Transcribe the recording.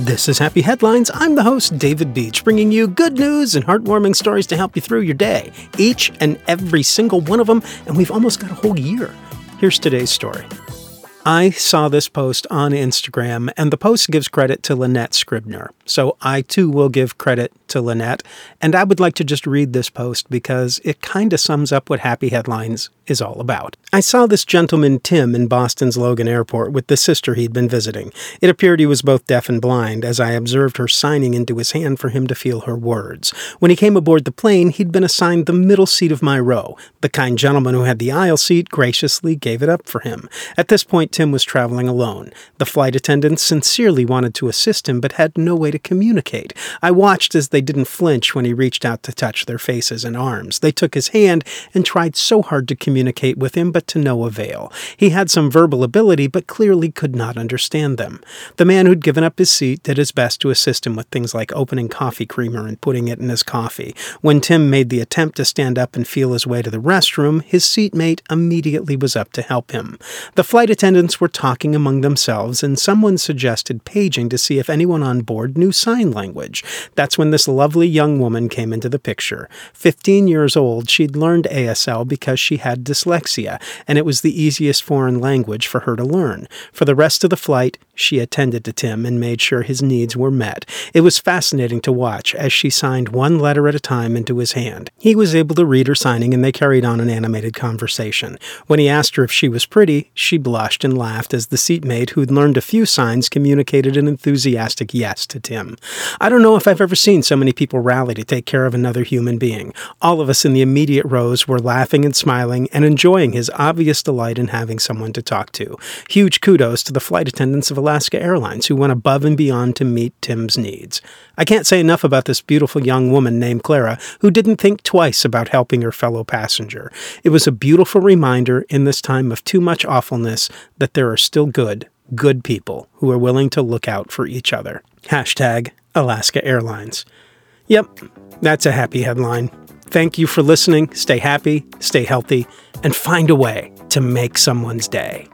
This is Happy Headlines. I'm the host, David Beach, bringing you good news and heartwarming stories to help you through your day, each and every single one of them, and we've almost got a whole year. Here's today's story. I saw this post on Instagram, and the post gives credit to Lynette Scribner. So I too will give credit to Lynette, and I would like to just read this post because it kind of sums up what Happy Headlines is all about. I saw this gentleman, Tim, in Boston's Logan Airport with the sister he'd been visiting. It appeared he was both deaf and blind, as I observed her signing into his hand for him to feel her words. When he came aboard the plane, he'd been assigned the middle seat of my row. The kind gentleman who had the aisle seat graciously gave it up for him. At this point, Tim was traveling alone. The flight attendants sincerely wanted to assist him, but had no way to communicate. I watched as they didn't flinch when he reached out to touch their faces and arms. They took his hand and tried so hard to communicate with him, but to no avail. He had some verbal ability, but clearly could not understand them. The man who'd given up his seat did his best to assist him with things like opening coffee creamer and putting it in his coffee. When Tim made the attempt to stand up and feel his way to the restroom, his seatmate immediately was up to help him. The flight attendants were talking among themselves, and someone suggested paging to see if anyone on board knew sign language. That's when this lovely young woman came into the picture. Fifteen years old, she'd learned ASL because she had dyslexia, and it was the easiest foreign language for her to learn. For the rest of the flight, she attended to Tim and made sure his needs were met. It was fascinating to watch as she signed one letter at a time into his hand. He was able to read her signing, and they carried on an animated conversation. When he asked her if she was pretty, she blushed and laughed as the seatmate, who'd learned a few signs, communicated an enthusiastic yes to Tim. I don't know if I've ever seen so many people rally to take care of another human being. All of us in the immediate rows were laughing and smiling and enjoying his obvious delight in having someone to talk to. Huge kudos to the flight attendants of Alaska Airlines who went above and beyond to meet Tim's needs. I can't say enough about this beautiful young woman named Clara who didn't think twice about helping her fellow passenger. It was a beautiful reminder in this time of too much awfulness that there are still good, good people who are willing to look out for each other. Hashtag Alaska Airlines. Yep, that's a happy headline. Thank you for listening. Stay happy, stay healthy, and find a way to make someone's day.